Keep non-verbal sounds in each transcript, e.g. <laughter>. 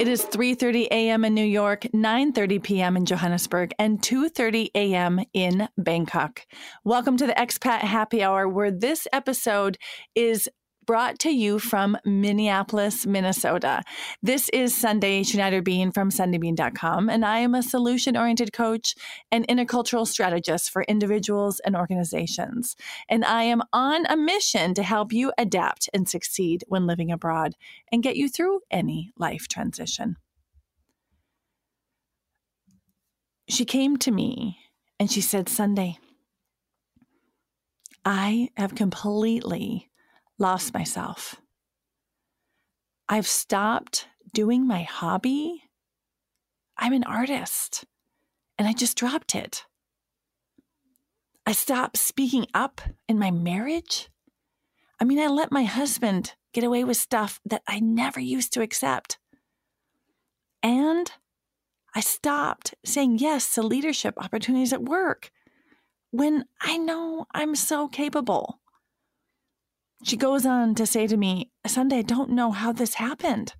It is 3:30 a.m. in New York, 9:30 p.m. in Johannesburg, and 2:30 a.m. in Bangkok. Welcome to the Expat Happy Hour where this episode is brought to you from Minneapolis, Minnesota. This is Sundae Schneider Bean from SundaeBean.com, and I am a solution oriented coach and intercultural strategist for individuals and organizations. And I am on a mission to help you adapt and succeed when living abroad and get you through any life transition. She came to me and she said, Sundae, I have completely lost myself. I've stopped doing my hobby. I'm an artist and I just dropped it. I stopped speaking up in my marriage. I mean, I let my husband get away with stuff that I never used to accept. And I stopped saying yes to leadership opportunities at work when I know I'm so capable. She goes on to say to me, Sundae, I don't know how this happened.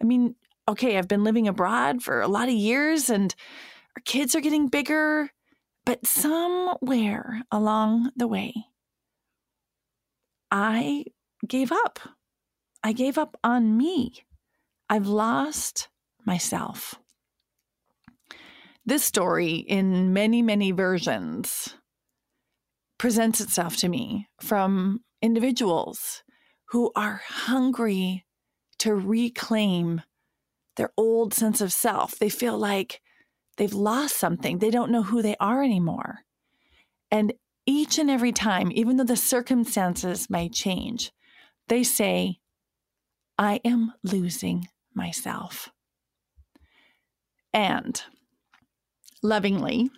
I mean, okay, I've been living abroad for a lot of years and our kids are getting bigger, but somewhere along the way, I gave up. I gave up on me. I've lost myself. This story, in many, many versions, presents itself to me from individuals who are hungry to reclaim their old sense of self. They feel like they've lost something, they don't know who they are anymore. And each and every time, even though the circumstances may change, they say, I am losing myself. And lovingly,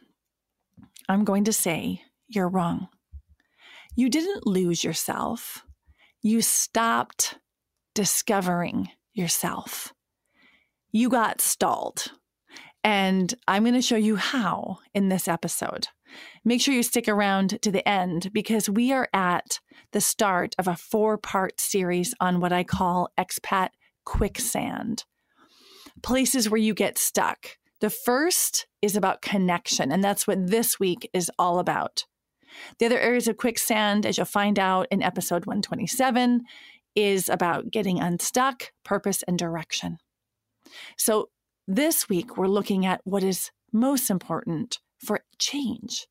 I'm going to say, You're wrong. You didn't lose yourself, you stopped discovering yourself. You got stalled. And I'm going to show you how in this episode. Make sure you stick around to the end because we are at the start of a four part series on what I call expat quicksand places where you get stuck. The first is about connection, and that's what this week is all about. The other areas of quicksand, as you'll find out in episode 127, is about getting unstuck, purpose, and direction. So this week, we're looking at what is most important for change,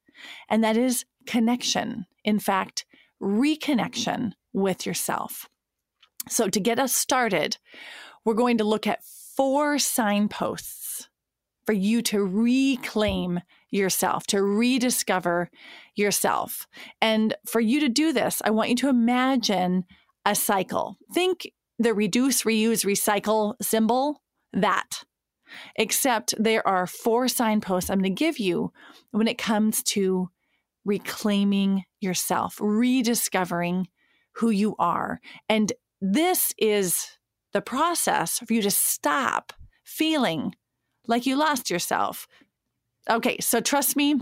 and that is connection. In fact, reconnection with yourself. So, to get us started, we're going to look at four signposts for you to reclaim yourself, to rediscover yourself. And for you to do this, I want you to imagine a cycle. Think the reduce, reuse, recycle symbol, that. Except there are four signposts I'm going to give you when it comes to reclaiming yourself, rediscovering who you are. And this is the process for you to stop feeling like you lost yourself, Okay, so trust me,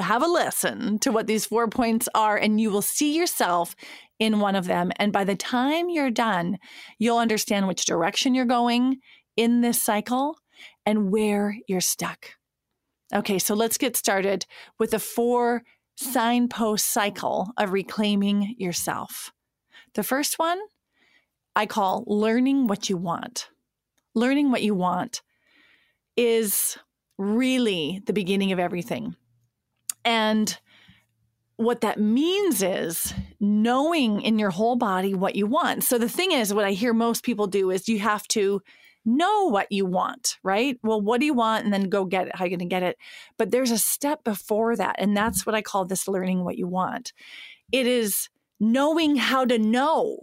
have a listen to what these four points are, and you will see yourself in one of them. And by the time you're done, you'll understand which direction you're going in this cycle and where you're stuck. Okay, so let's get started with the four signpost cycle of reclaiming yourself. The first one I call learning what you want. Learning what you want is really the beginning of everything. And what that means is knowing in your whole body what you want. So the thing is, what I hear most people do is you have to know what you want, right? Well, what do you want? And then go get it. How are you going to get it? But there's a step before that. And that's what I call this learning what you want. It is knowing how to know.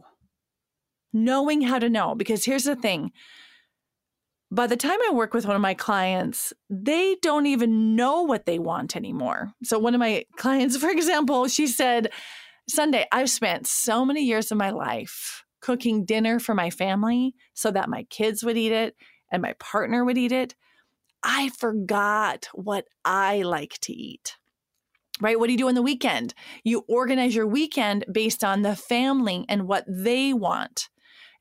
Knowing how to know. Because here's the thing by the time I work with one of my clients, they don't even know what they want anymore. So, one of my clients, <laughs> for example, she said, Sundae, I've spent so many years of my life cooking dinner for my family so that my kids would eat it and my partner would eat it. I forgot what I like to eat. Right? What do you do on the weekend? You organize your weekend based on the family and what they want.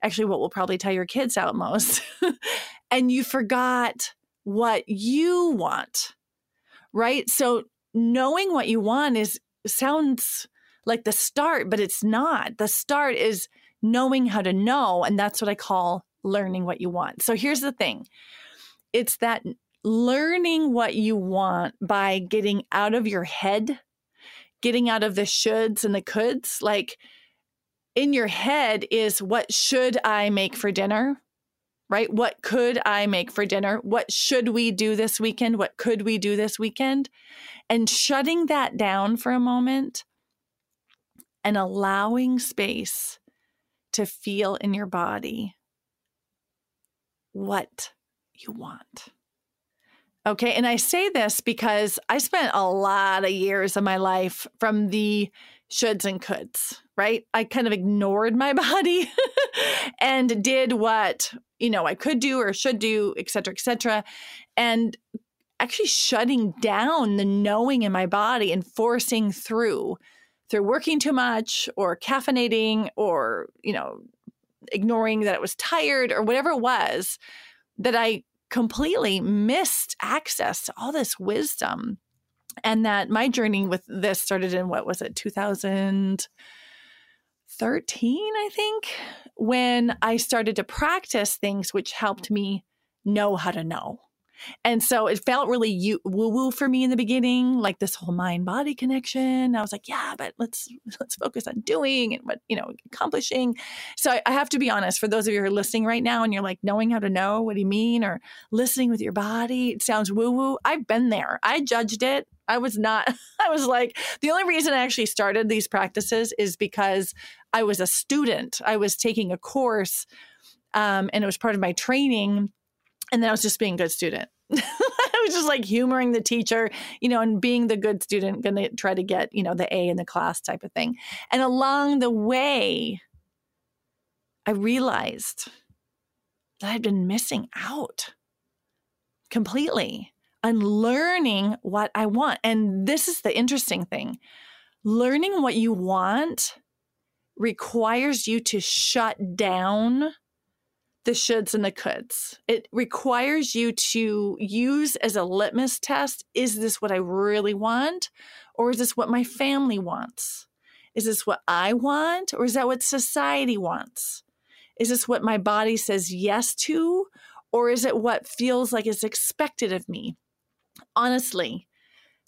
Actually what will probably tell your kids out most. <laughs> and you forgot what you want. Right? So knowing what you want is sounds like the start, but it's not. The start is knowing how to know. And that's what I call learning what you want. So here's the thing it's that learning what you want by getting out of your head, getting out of the shoulds and the coulds. Like in your head is what should I make for dinner? Right? What could I make for dinner? What should we do this weekend? What could we do this weekend? And shutting that down for a moment and allowing space to feel in your body what you want. Okay. And I say this because I spent a lot of years of my life from the shoulds and coulds, right? I kind of ignored my <laughs> body and did what, you know, I could do or should do, et cetera, et cetera. And actually shutting down the knowing in my body and forcing through through working too much or caffeinating or, you know, ignoring that it was tired or whatever it was that I completely missed access to all this wisdom. And that my journey with this started in what was it, 2013, I think, when I started to practice things which helped me know how to know. And so it felt really woo woo for me in the beginning, like this whole mind body connection. I was like, yeah, but let's <laughs> let's focus on doing and what you know accomplishing. So I, I have to be honest. For those of you who are listening right now, and you're like knowing how to know, what do you mean, or listening with your body, it sounds woo woo. I've been there. I judged it. I was not. <laughs> I was like the only reason I actually started these practices is because I was a student. I was taking a course, um, and it was part of my training and then I was just being a good student. <laughs> I was just like humoring the teacher, you know, and being the good student, going to try to get, you know, the A in the class type of thing. And along the way, I realized that I'd been missing out completely on learning what I want. And this is the interesting thing learning what you want requires you to shut down the shoulds and the coulds. It requires you to use as a litmus test is this what I really want? Or is this what my family wants? Is this what I want? Or is that what society wants? Is this what my body says yes to? Or is it what feels like is expected of me? Honestly,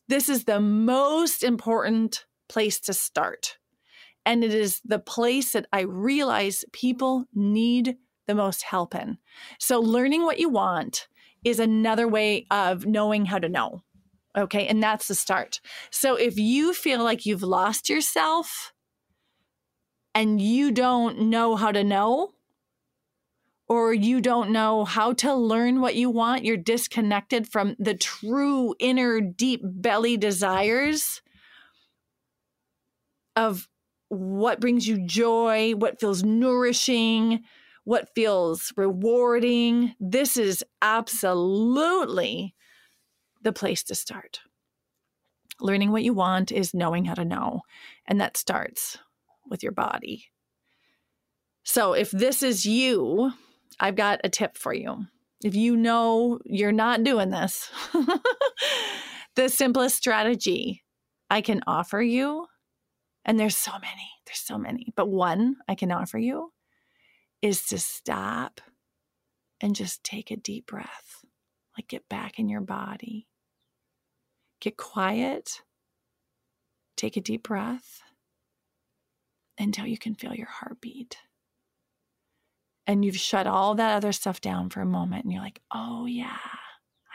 this is the most important place to start. And it is the place that I realize people need the most help in. So, learning what you want is another way of knowing how to know. Okay. And that's the start. So, if you feel like you've lost yourself and you don't know how to know, or you don't know how to learn what you want, you're disconnected from the true inner deep belly desires of what brings you joy, what feels nourishing, what feels rewarding. This is absolutely the place to start. Learning what you want is knowing how to know, and that starts with your body. So, if this is you, I've got a tip for you. If you know you're not doing this, <laughs> the simplest strategy I can offer you, and there's so many, there's so many, but one I can offer you is to stop and just take a deep breath. Like get back in your body. Get quiet. Take a deep breath until you can feel your heartbeat. And you've shut all that other stuff down for a moment and you're like, oh, yeah,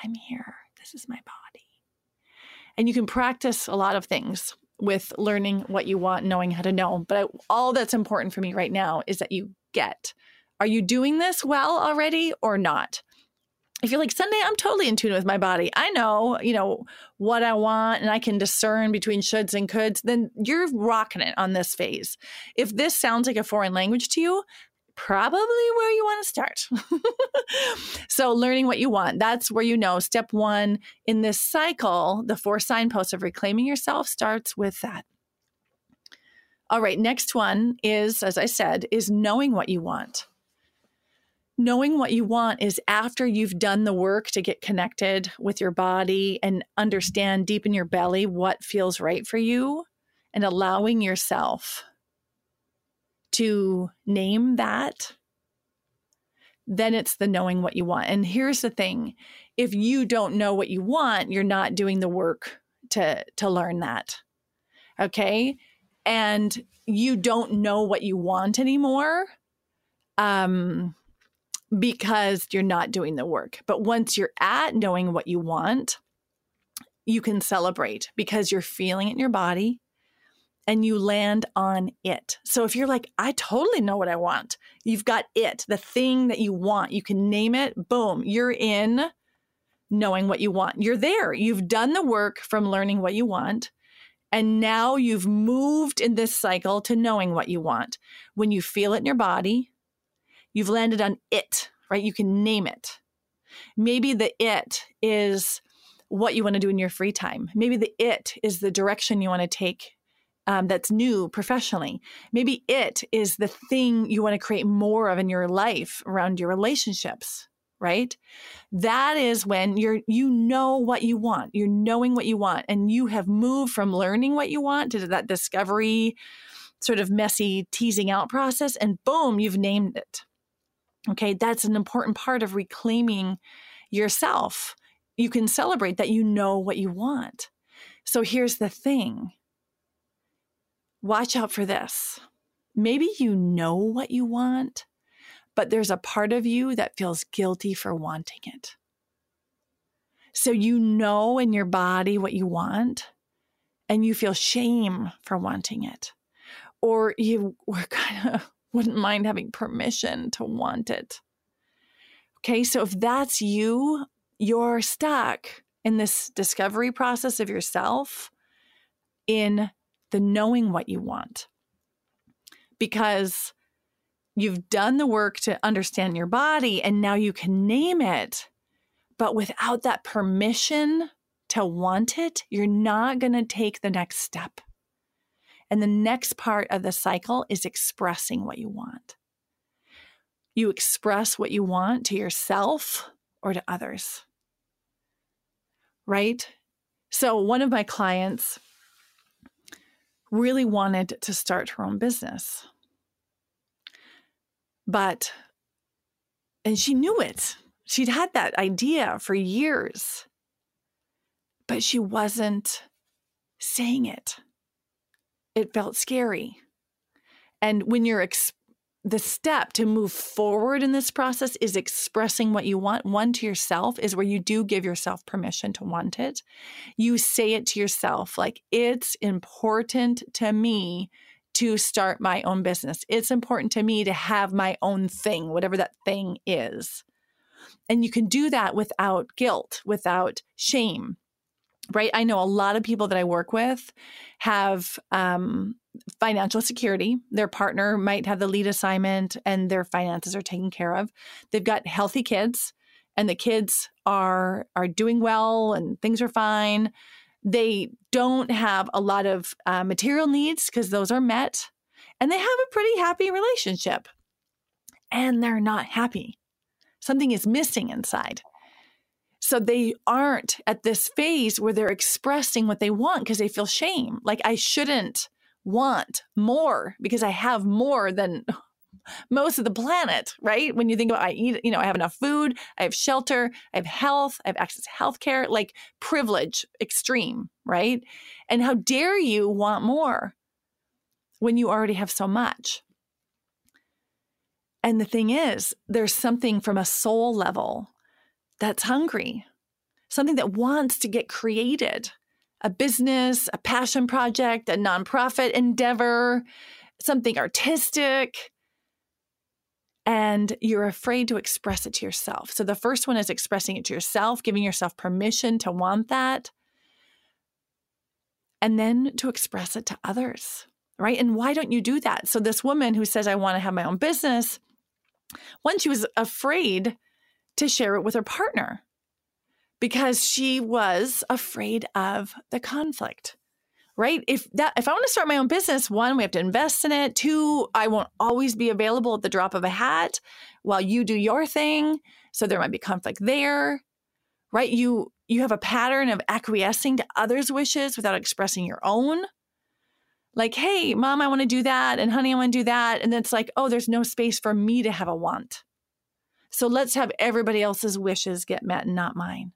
I'm here. This is my body. And you can practice a lot of things with learning what you want, knowing how to know. But all that's important for me right now is that you get. Are you doing this well already or not? If you're like, Sundae, I'm totally in tune with my body. I know, you know, what I want and I can discern between shoulds and coulds, then you're rocking it on this phase. If this sounds like a foreign language to you, probably where you want to start. <laughs> so, learning what you want, that's where you know step one in this cycle, the four signposts of reclaiming yourself starts with that. All right, next one is, as I said, is knowing what you want. knowing what you want is after you've done the work to get connected with your body and understand deep in your belly what feels right for you and allowing yourself to name that then it's the knowing what you want. And here's the thing if you don't know what you want you're not doing the work to to learn that okay? And you don't know what you want anymore um because you're not doing the work. But once you're at knowing what you want, you can celebrate because you're feeling it in your body and you land on it. So if you're like, I totally know what I want, you've got it, the thing that you want, you can name it, boom, you're in knowing what you want. You're there. You've done the work from learning what you want. And now you've moved in this cycle to knowing what you want. When you feel it in your body, You've landed on it, right? You can name it. Maybe the it is what you want to do in your free time. Maybe the it is the direction you want to take um, that's new professionally. Maybe it is the thing you want to create more of in your life around your relationships, right? That is when you're you know what you want. You're knowing what you want and you have moved from learning what you want to that discovery sort of messy teasing out process and boom, you've named it. Okay, that's an important part of reclaiming yourself. You can celebrate that you know what you want. So here's the thing watch out for this. Maybe you know what you want, but there's a part of you that feels guilty for wanting it. So you know in your body what you want, and you feel shame for wanting it. Or you <laughs> were kind of wouldn't mind having permission to want it. Okay, so if that's you, you're stuck in this discovery process of yourself in the knowing what you want. Because you've done the work to understand your body and now you can name it. But without that permission to want it, you're not going to take the next step. And the next part of the cycle is expressing what you want. You express what you want to yourself or to others. Right? So, one of my clients really wanted to start her own business. But, and she knew it. She'd had that idea for years, but she wasn't saying it it felt scary. And when you're ex- the step to move forward in this process is expressing what you want. One to yourself is where you do give yourself permission to want it. You say it to yourself, like, it's important to me to start my own business. It's important to me to have my own thing, whatever that thing is. And you can do that without guilt, without shame right? I know a lot of people that I work with have um, financial security. Their partner might have the lead assignment and their finances are taken care of. They've got healthy kids and the kids are are doing well and things are fine. They don't have a lot of uh, material needs because those are met, and they have a pretty happy relationship. And they're not happy. Something is missing inside. So they aren't at this phase where they're expressing what they want because they feel shame. Like I shouldn't want more because I have more than <laughs> most of the planet, right? When you think about I eat, you know, I have enough food, I have shelter, I have health, I have access to health care, like privilege extreme, right? And how dare you want more when you already have so much? And the thing is, there's something from a soul level that's hungry, something that wants to get created a business, a passion project, a nonprofit endeavor, something artistic. And you're afraid to express it to yourself. So the first one is expressing it to yourself, giving yourself permission to want that, and then to express it to others, right? And why don't you do that? So this woman who says, I want to have my own business, one, she was afraid to share it with her partner because she was afraid of the conflict. right? If that if I want to start my own business, one, we have to invest in it. Two, I won't always be available at the drop of a hat while you do your thing. So there might be conflict there. Right? You you have a pattern of acquiescing to others' wishes without expressing your own. Like, hey, mom, I want to do that. And honey, I want to do that. And it's like, oh, there's no space for me to have a want. So let's have everybody else's wishes get met and not mine.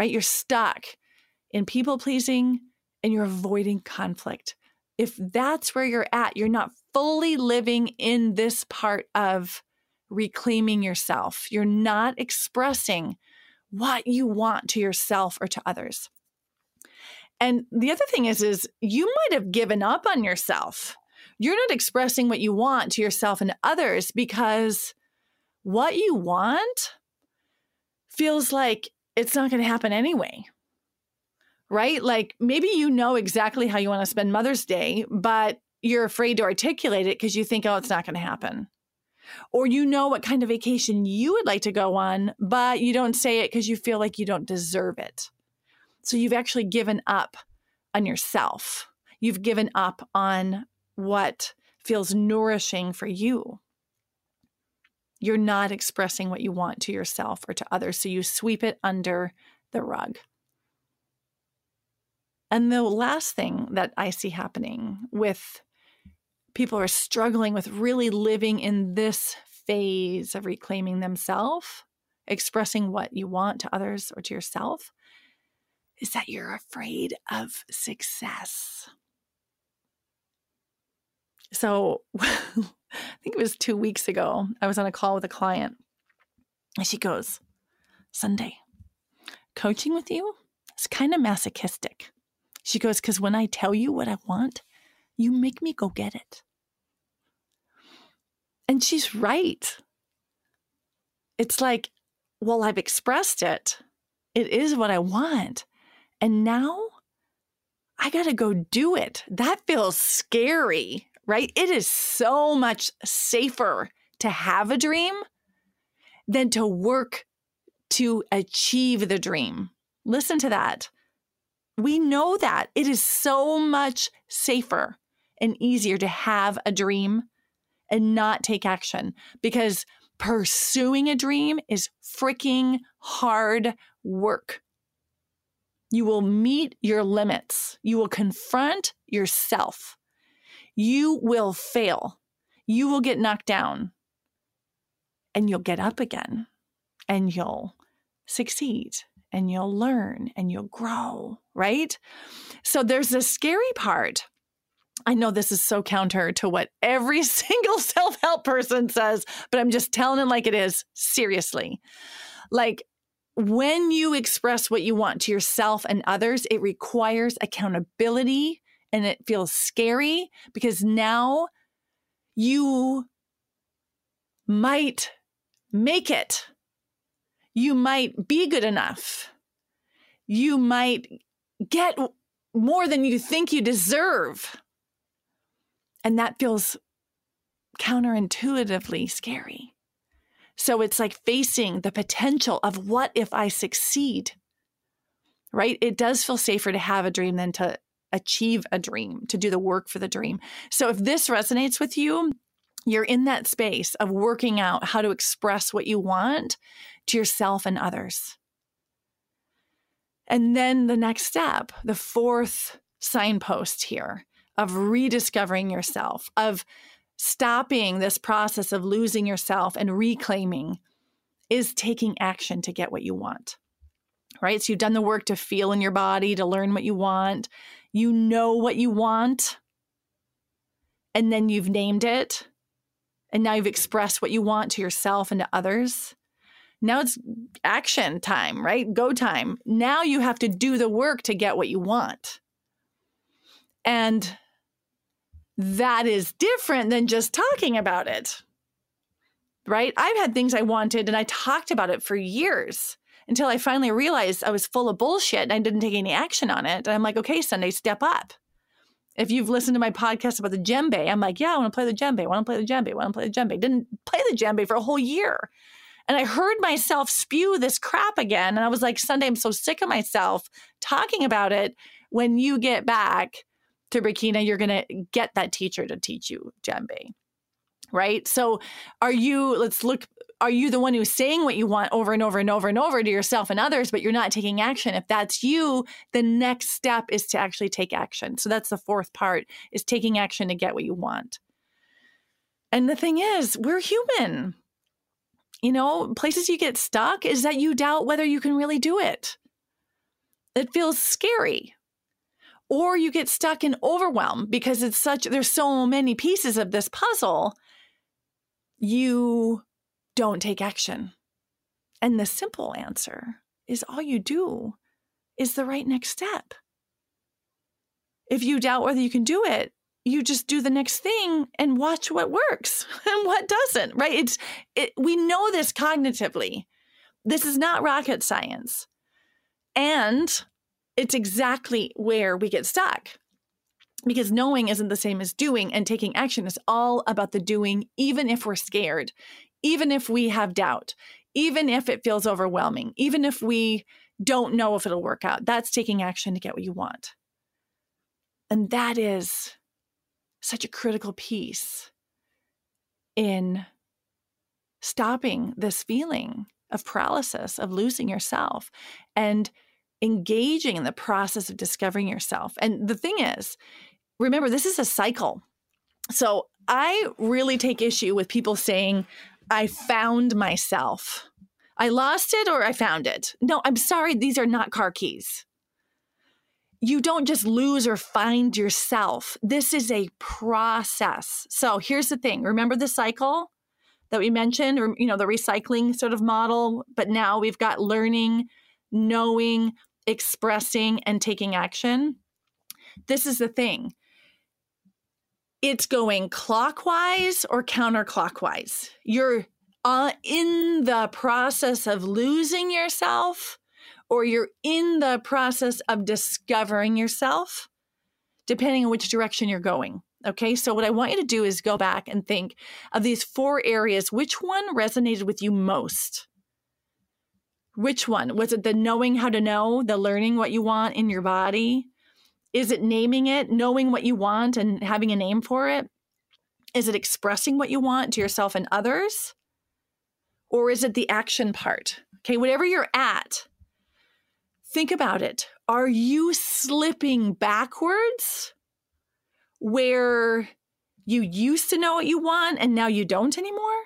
Right? You're stuck in people pleasing and you're avoiding conflict. If that's where you're at, you're not fully living in this part of reclaiming yourself. You're not expressing what you want to yourself or to others. And the other thing is is you might have given up on yourself. You're not expressing what you want to yourself and others because what you want feels like it's not going to happen anyway. Right? Like maybe you know exactly how you want to spend Mother's Day, but you're afraid to articulate it because you think, oh, it's not going to happen. Or you know what kind of vacation you would like to go on, but you don't say it because you feel like you don't deserve it. So you've actually given up on yourself. You've given up on what feels nourishing for you. You're not expressing what you want to yourself or to others. So you sweep it under the rug. And the last thing that I see happening with people who are struggling with really living in this phase of reclaiming themselves, expressing what you want to others or to yourself, is that you're afraid of success. So, <laughs> I think it was two weeks ago, I was on a call with a client, and she goes, Sundae, coaching with you is kind of masochistic. She goes, because when I tell you what I want, you make me go get it. And she's right. It's like, well, I've expressed it. It is what I want. And now I got to go do it. That feels scary, right? It is so much safer to have a dream than to work to achieve the dream. Listen to that. We know that it is so much safer and easier to have a dream and not take action because pursuing a dream is freaking hard work. You will meet your limits. You will confront yourself. You will fail. You will get knocked down and you'll get up again and you'll succeed and you'll learn and you'll grow, right? So there's the scary part. I know this is so counter to what every <laughs> single self help person says, but I'm just telling it like it is. Seriously. Like, when you express what you want to yourself and others, it requires accountability and it feels scary because now you might make it. You might be good enough. You might get more than you think you deserve. And that feels counterintuitively scary. So it's like facing the potential of what if I succeed, right? It does feel safer to have a dream than to achieve a dream, to do the work for the dream. So if this resonates with you, you're in that space of working out how to express what you want to yourself and others. And then the next step, the fourth signpost here of rediscovering yourself, of stopping this process of losing yourself and reclaiming is taking action to get what you want. Right? So you've done the work to feel in your body, to learn what you want. You know what you want. And then you've named it. And now you've expressed what you want to yourself and to others. Now it's action time, right? Go time. Now you have to do the work to get what you want. And that is different than just talking about it. Right? I've had things I wanted and I talked about it for years until I finally realized I was full of bullshit and I didn't take any action on it. And I'm like, okay, Sundae, step up. If you've listened to my podcast about the djembe, I'm like, yeah, I want to play the djembe. I want to play the djembe. I want to play the djembe. Didn't play the djembe for a whole year. And I heard myself spew this crap again. And I was like, Sundae, I'm so sick of myself talking about it. When you get back, to Burkina, you're going to get that teacher to teach you djembe. Right? So, are you let's look are you the one who's saying what you want over and over and over and over to yourself and others, but you're not taking action? If that's you, the next step is to actually take action. So that's the fourth part is taking action to get what you want. And the thing is, we're human. You know, places you get stuck is that you doubt whether you can really do it. It feels scary. Or you get stuck in overwhelm because it's such, there's so many pieces of this puzzle. You don't take action. And the simple answer is all you do is the right next step. If you doubt whether you can do it, you just do the next thing and watch what works <laughs> and what doesn't, right? It's it, we know this cognitively. This is not rocket science. And it's exactly where we get stuck. Because knowing isn't the same as doing, and taking action is all about the doing, even if we're scared, even if we have doubt, even if it feels overwhelming, even if we don't know if it'll work out. That's taking action to get what you want. And that is such a critical piece in stopping this feeling of paralysis, of losing yourself, and engaging in the process of discovering yourself. And the thing is, remember, this is a cycle. So I really take issue with people saying, I found myself. I lost it or I found it. No, I'm sorry, these are not car keys. You don't just lose or find yourself. This is a process. So here's the thing remember the cycle that we mentioned, or, you know, the recycling sort of model, but now we've got learning, knowing, expressing, and taking action. This is the thing it's going clockwise or counterclockwise. You're uh, in the process of losing yourself or you're in the process of discovering yourself, depending on which direction you're going. Okay, so what I want you to do is go back and think of these four areas. Which one resonated with you most? Which one? Was it the knowing how to know, the learning what you want in your body? Is it naming it, knowing what you want and having a name for it? Is it expressing what you want to yourself and others? Or is it the action part? Okay, whatever you're at, think about it. Are you slipping backwards where you used to know what you want and now you don't anymore?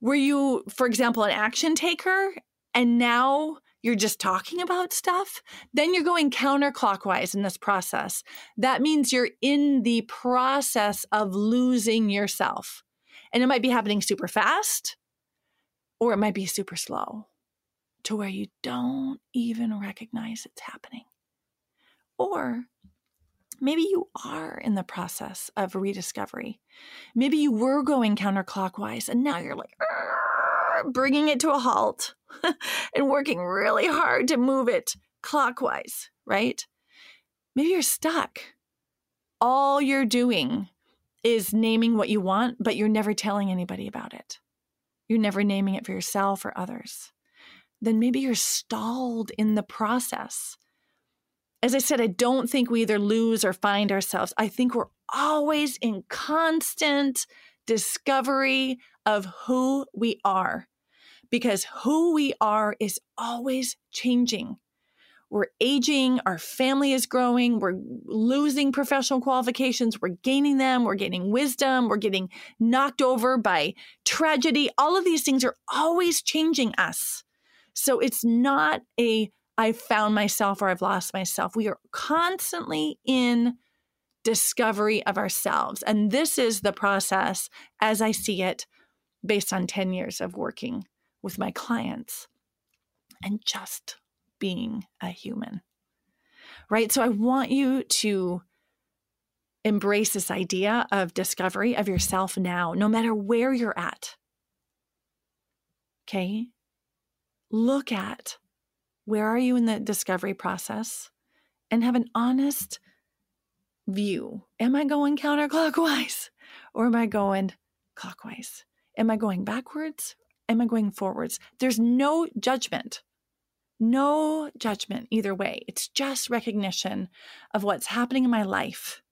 Were you, for example, an action taker and now you're just talking about stuff, then you're going counterclockwise in this process. That means you're in the process of losing yourself. And it might be happening super fast or it might be super slow to where you don't even recognize it's happening. Or maybe you are in the process of rediscovery. Maybe you were going counterclockwise and now you're like, bringing it to a halt <laughs> and working really hard to move it clockwise, right? Maybe you're stuck. All you're doing is naming what you want, but you're never telling anybody about it. You're never naming it for yourself or others. Then maybe you're stalled in the process. As I said, I don't think we either lose or find ourselves. I think we're always in constant discovery of who we are because who we are is always changing. We're aging, our family is growing, we're losing professional qualifications, we're gaining them, we're gaining wisdom, we're getting knocked over by tragedy. All of these things are always changing us. So it's not a I've found myself or I've lost myself. We are constantly in discovery of ourselves. And this is the process as I see it based on 10 years of working with my clients and just being a human. Right? So I want you to embrace this idea of discovery of yourself now, no matter where you're at. Okay? Look at where are you in the discovery process and have an honest view. Am I going counterclockwise or am I going clockwise? Am I going backwards? Am I going forwards? There's no judgment. No judgment either way. It's just recognition of what's happening in my life.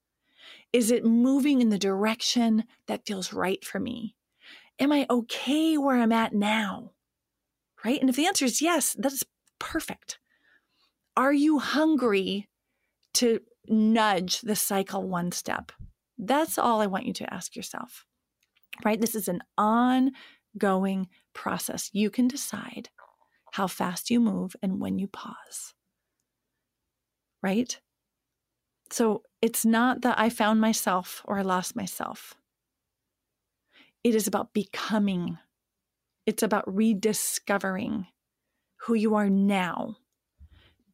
Is it moving in the direction that feels right for me? Am I okay where I'm at now? Right? And if the answer is yes, that's perfect. Are you hungry to nudge the cycle one step? That's all I want you to ask yourself. Right? This is an ongoing process. You can decide how fast you move and when you pause. Right? So it's not that I found myself or I lost myself. It is about becoming, it's about rediscovering who you are now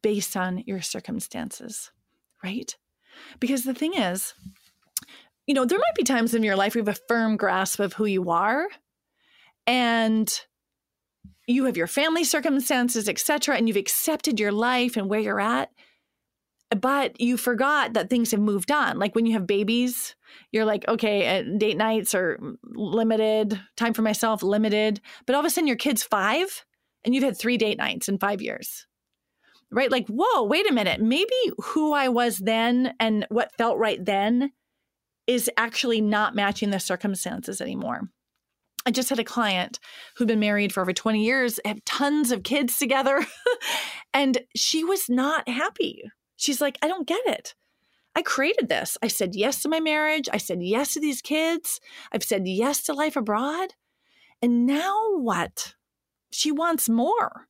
based on your circumstances, right? Because the thing is, you know, there might be times in your life you have a firm grasp of who you are and you have your family circumstances, etc., and you've accepted your life and where you're at, but you forgot that things have moved on. Like when you have babies, you're like, okay, uh, date nights are limited, time for myself limited, but all of a sudden your kid's five and you've had three date nights in five years. Right? Like, whoa, wait a minute. Maybe who I was then and what felt right then is actually not matching the circumstances anymore. I just had a client who'd been married for over 20 years, have tons of kids together, <laughs> and she was not happy. She's like, I don't get it. I created this. I said yes to my marriage. I said yes to these kids. I've said yes to life abroad. And now what? She wants more.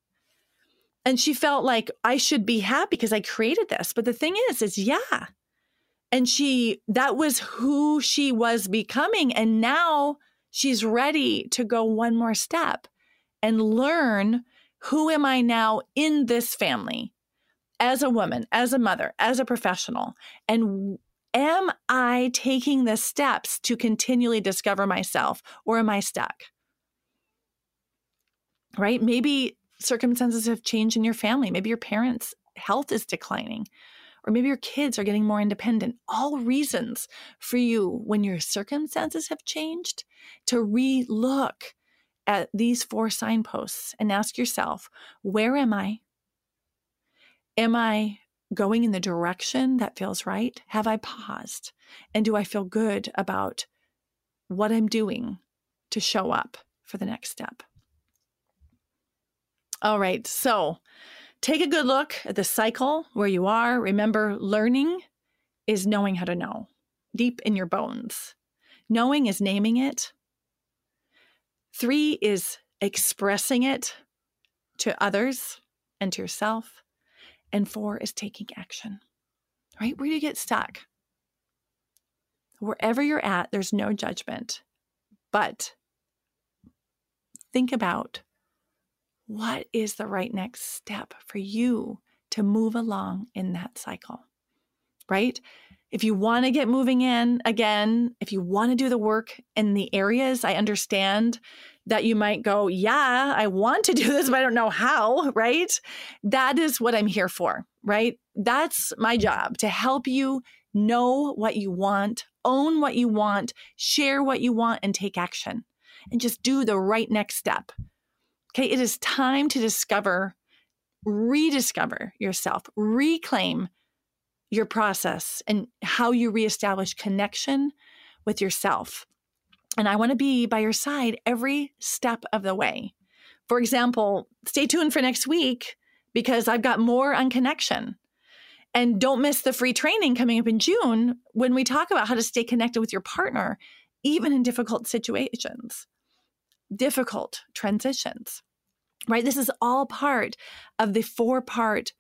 And she felt like I should be happy because I created this. But the thing is, is yeah. And she, that was who she was becoming. And now she's ready to go one more step and learn who am I now in this family as a woman, as a mother, as a professional? And am I taking the steps to continually discover myself or am I stuck? Right? Maybe circumstances have changed in your family. Maybe your parents' health is declining or maybe your kids are getting more independent. All reasons for you, when your circumstances have changed, to re look at these four signposts and ask yourself, where am I? Am I going in the direction that feels right? Have I paused? And do I feel good about what I'm doing to show up for the next step? All right. So, Take a good look at the cycle where you are. Remember, learning is knowing how to know deep in your bones. Knowing is naming it. Three is expressing it to others and to yourself. And four is taking action, right? Where do you get stuck? Wherever you're at, there's no judgment. But think about what is the right next step for you to move along in that cycle, right? If you want to get moving in again, if you want to do the work in the areas, I understand that you might go, Yeah, I want to do this, but I don't know how, right? That is what I'm here for, right? That's my job to help you know what you want, own what you want, share what you want, and take action and just do the right next step. Okay, it is time to discover, rediscover yourself, reclaim your process and how you reestablish connection with yourself. And I want to be by your side every step of the way. For example, stay tuned for next week because I've got more on connection. And don't miss the free training coming up in June when we talk about how to stay connected with your partner, even in difficult situations difficult transitions, right? This is all part of the four part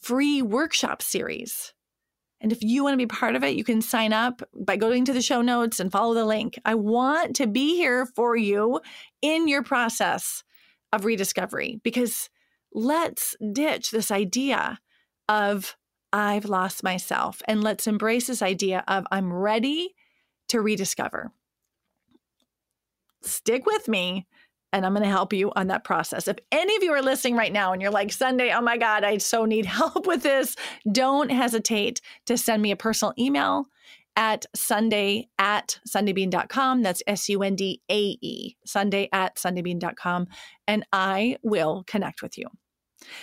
free workshop series. And if you want to be part of it, you can sign up by going to the show notes and follow the link. I want to be here for you in your process of rediscovery because let's ditch this idea of I've lost myself and let's embrace this idea of I'm ready to rediscover stick with me and I'm going to help you on that process. If any of you are listening right now and you're like, Sundae, oh my God, I so need <laughs> help with this, don't hesitate to send me a personal email at sundae at sundaebean.com. That's S U N D A E, sundae at sundaebean.com. And I will connect with you.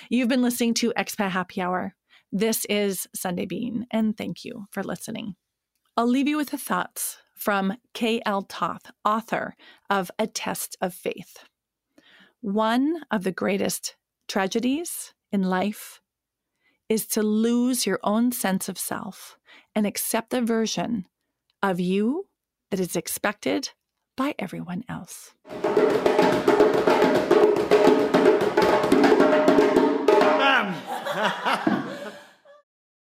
You've been listening to Expat Happy Hour. This is Sundae Bean, and thank you for listening. I'll leave you with the thoughts from K.L. Toth, author of A Test of Faith. One of the greatest tragedies in life is to lose your own sense of self and accept the version of you that is expected by everyone else.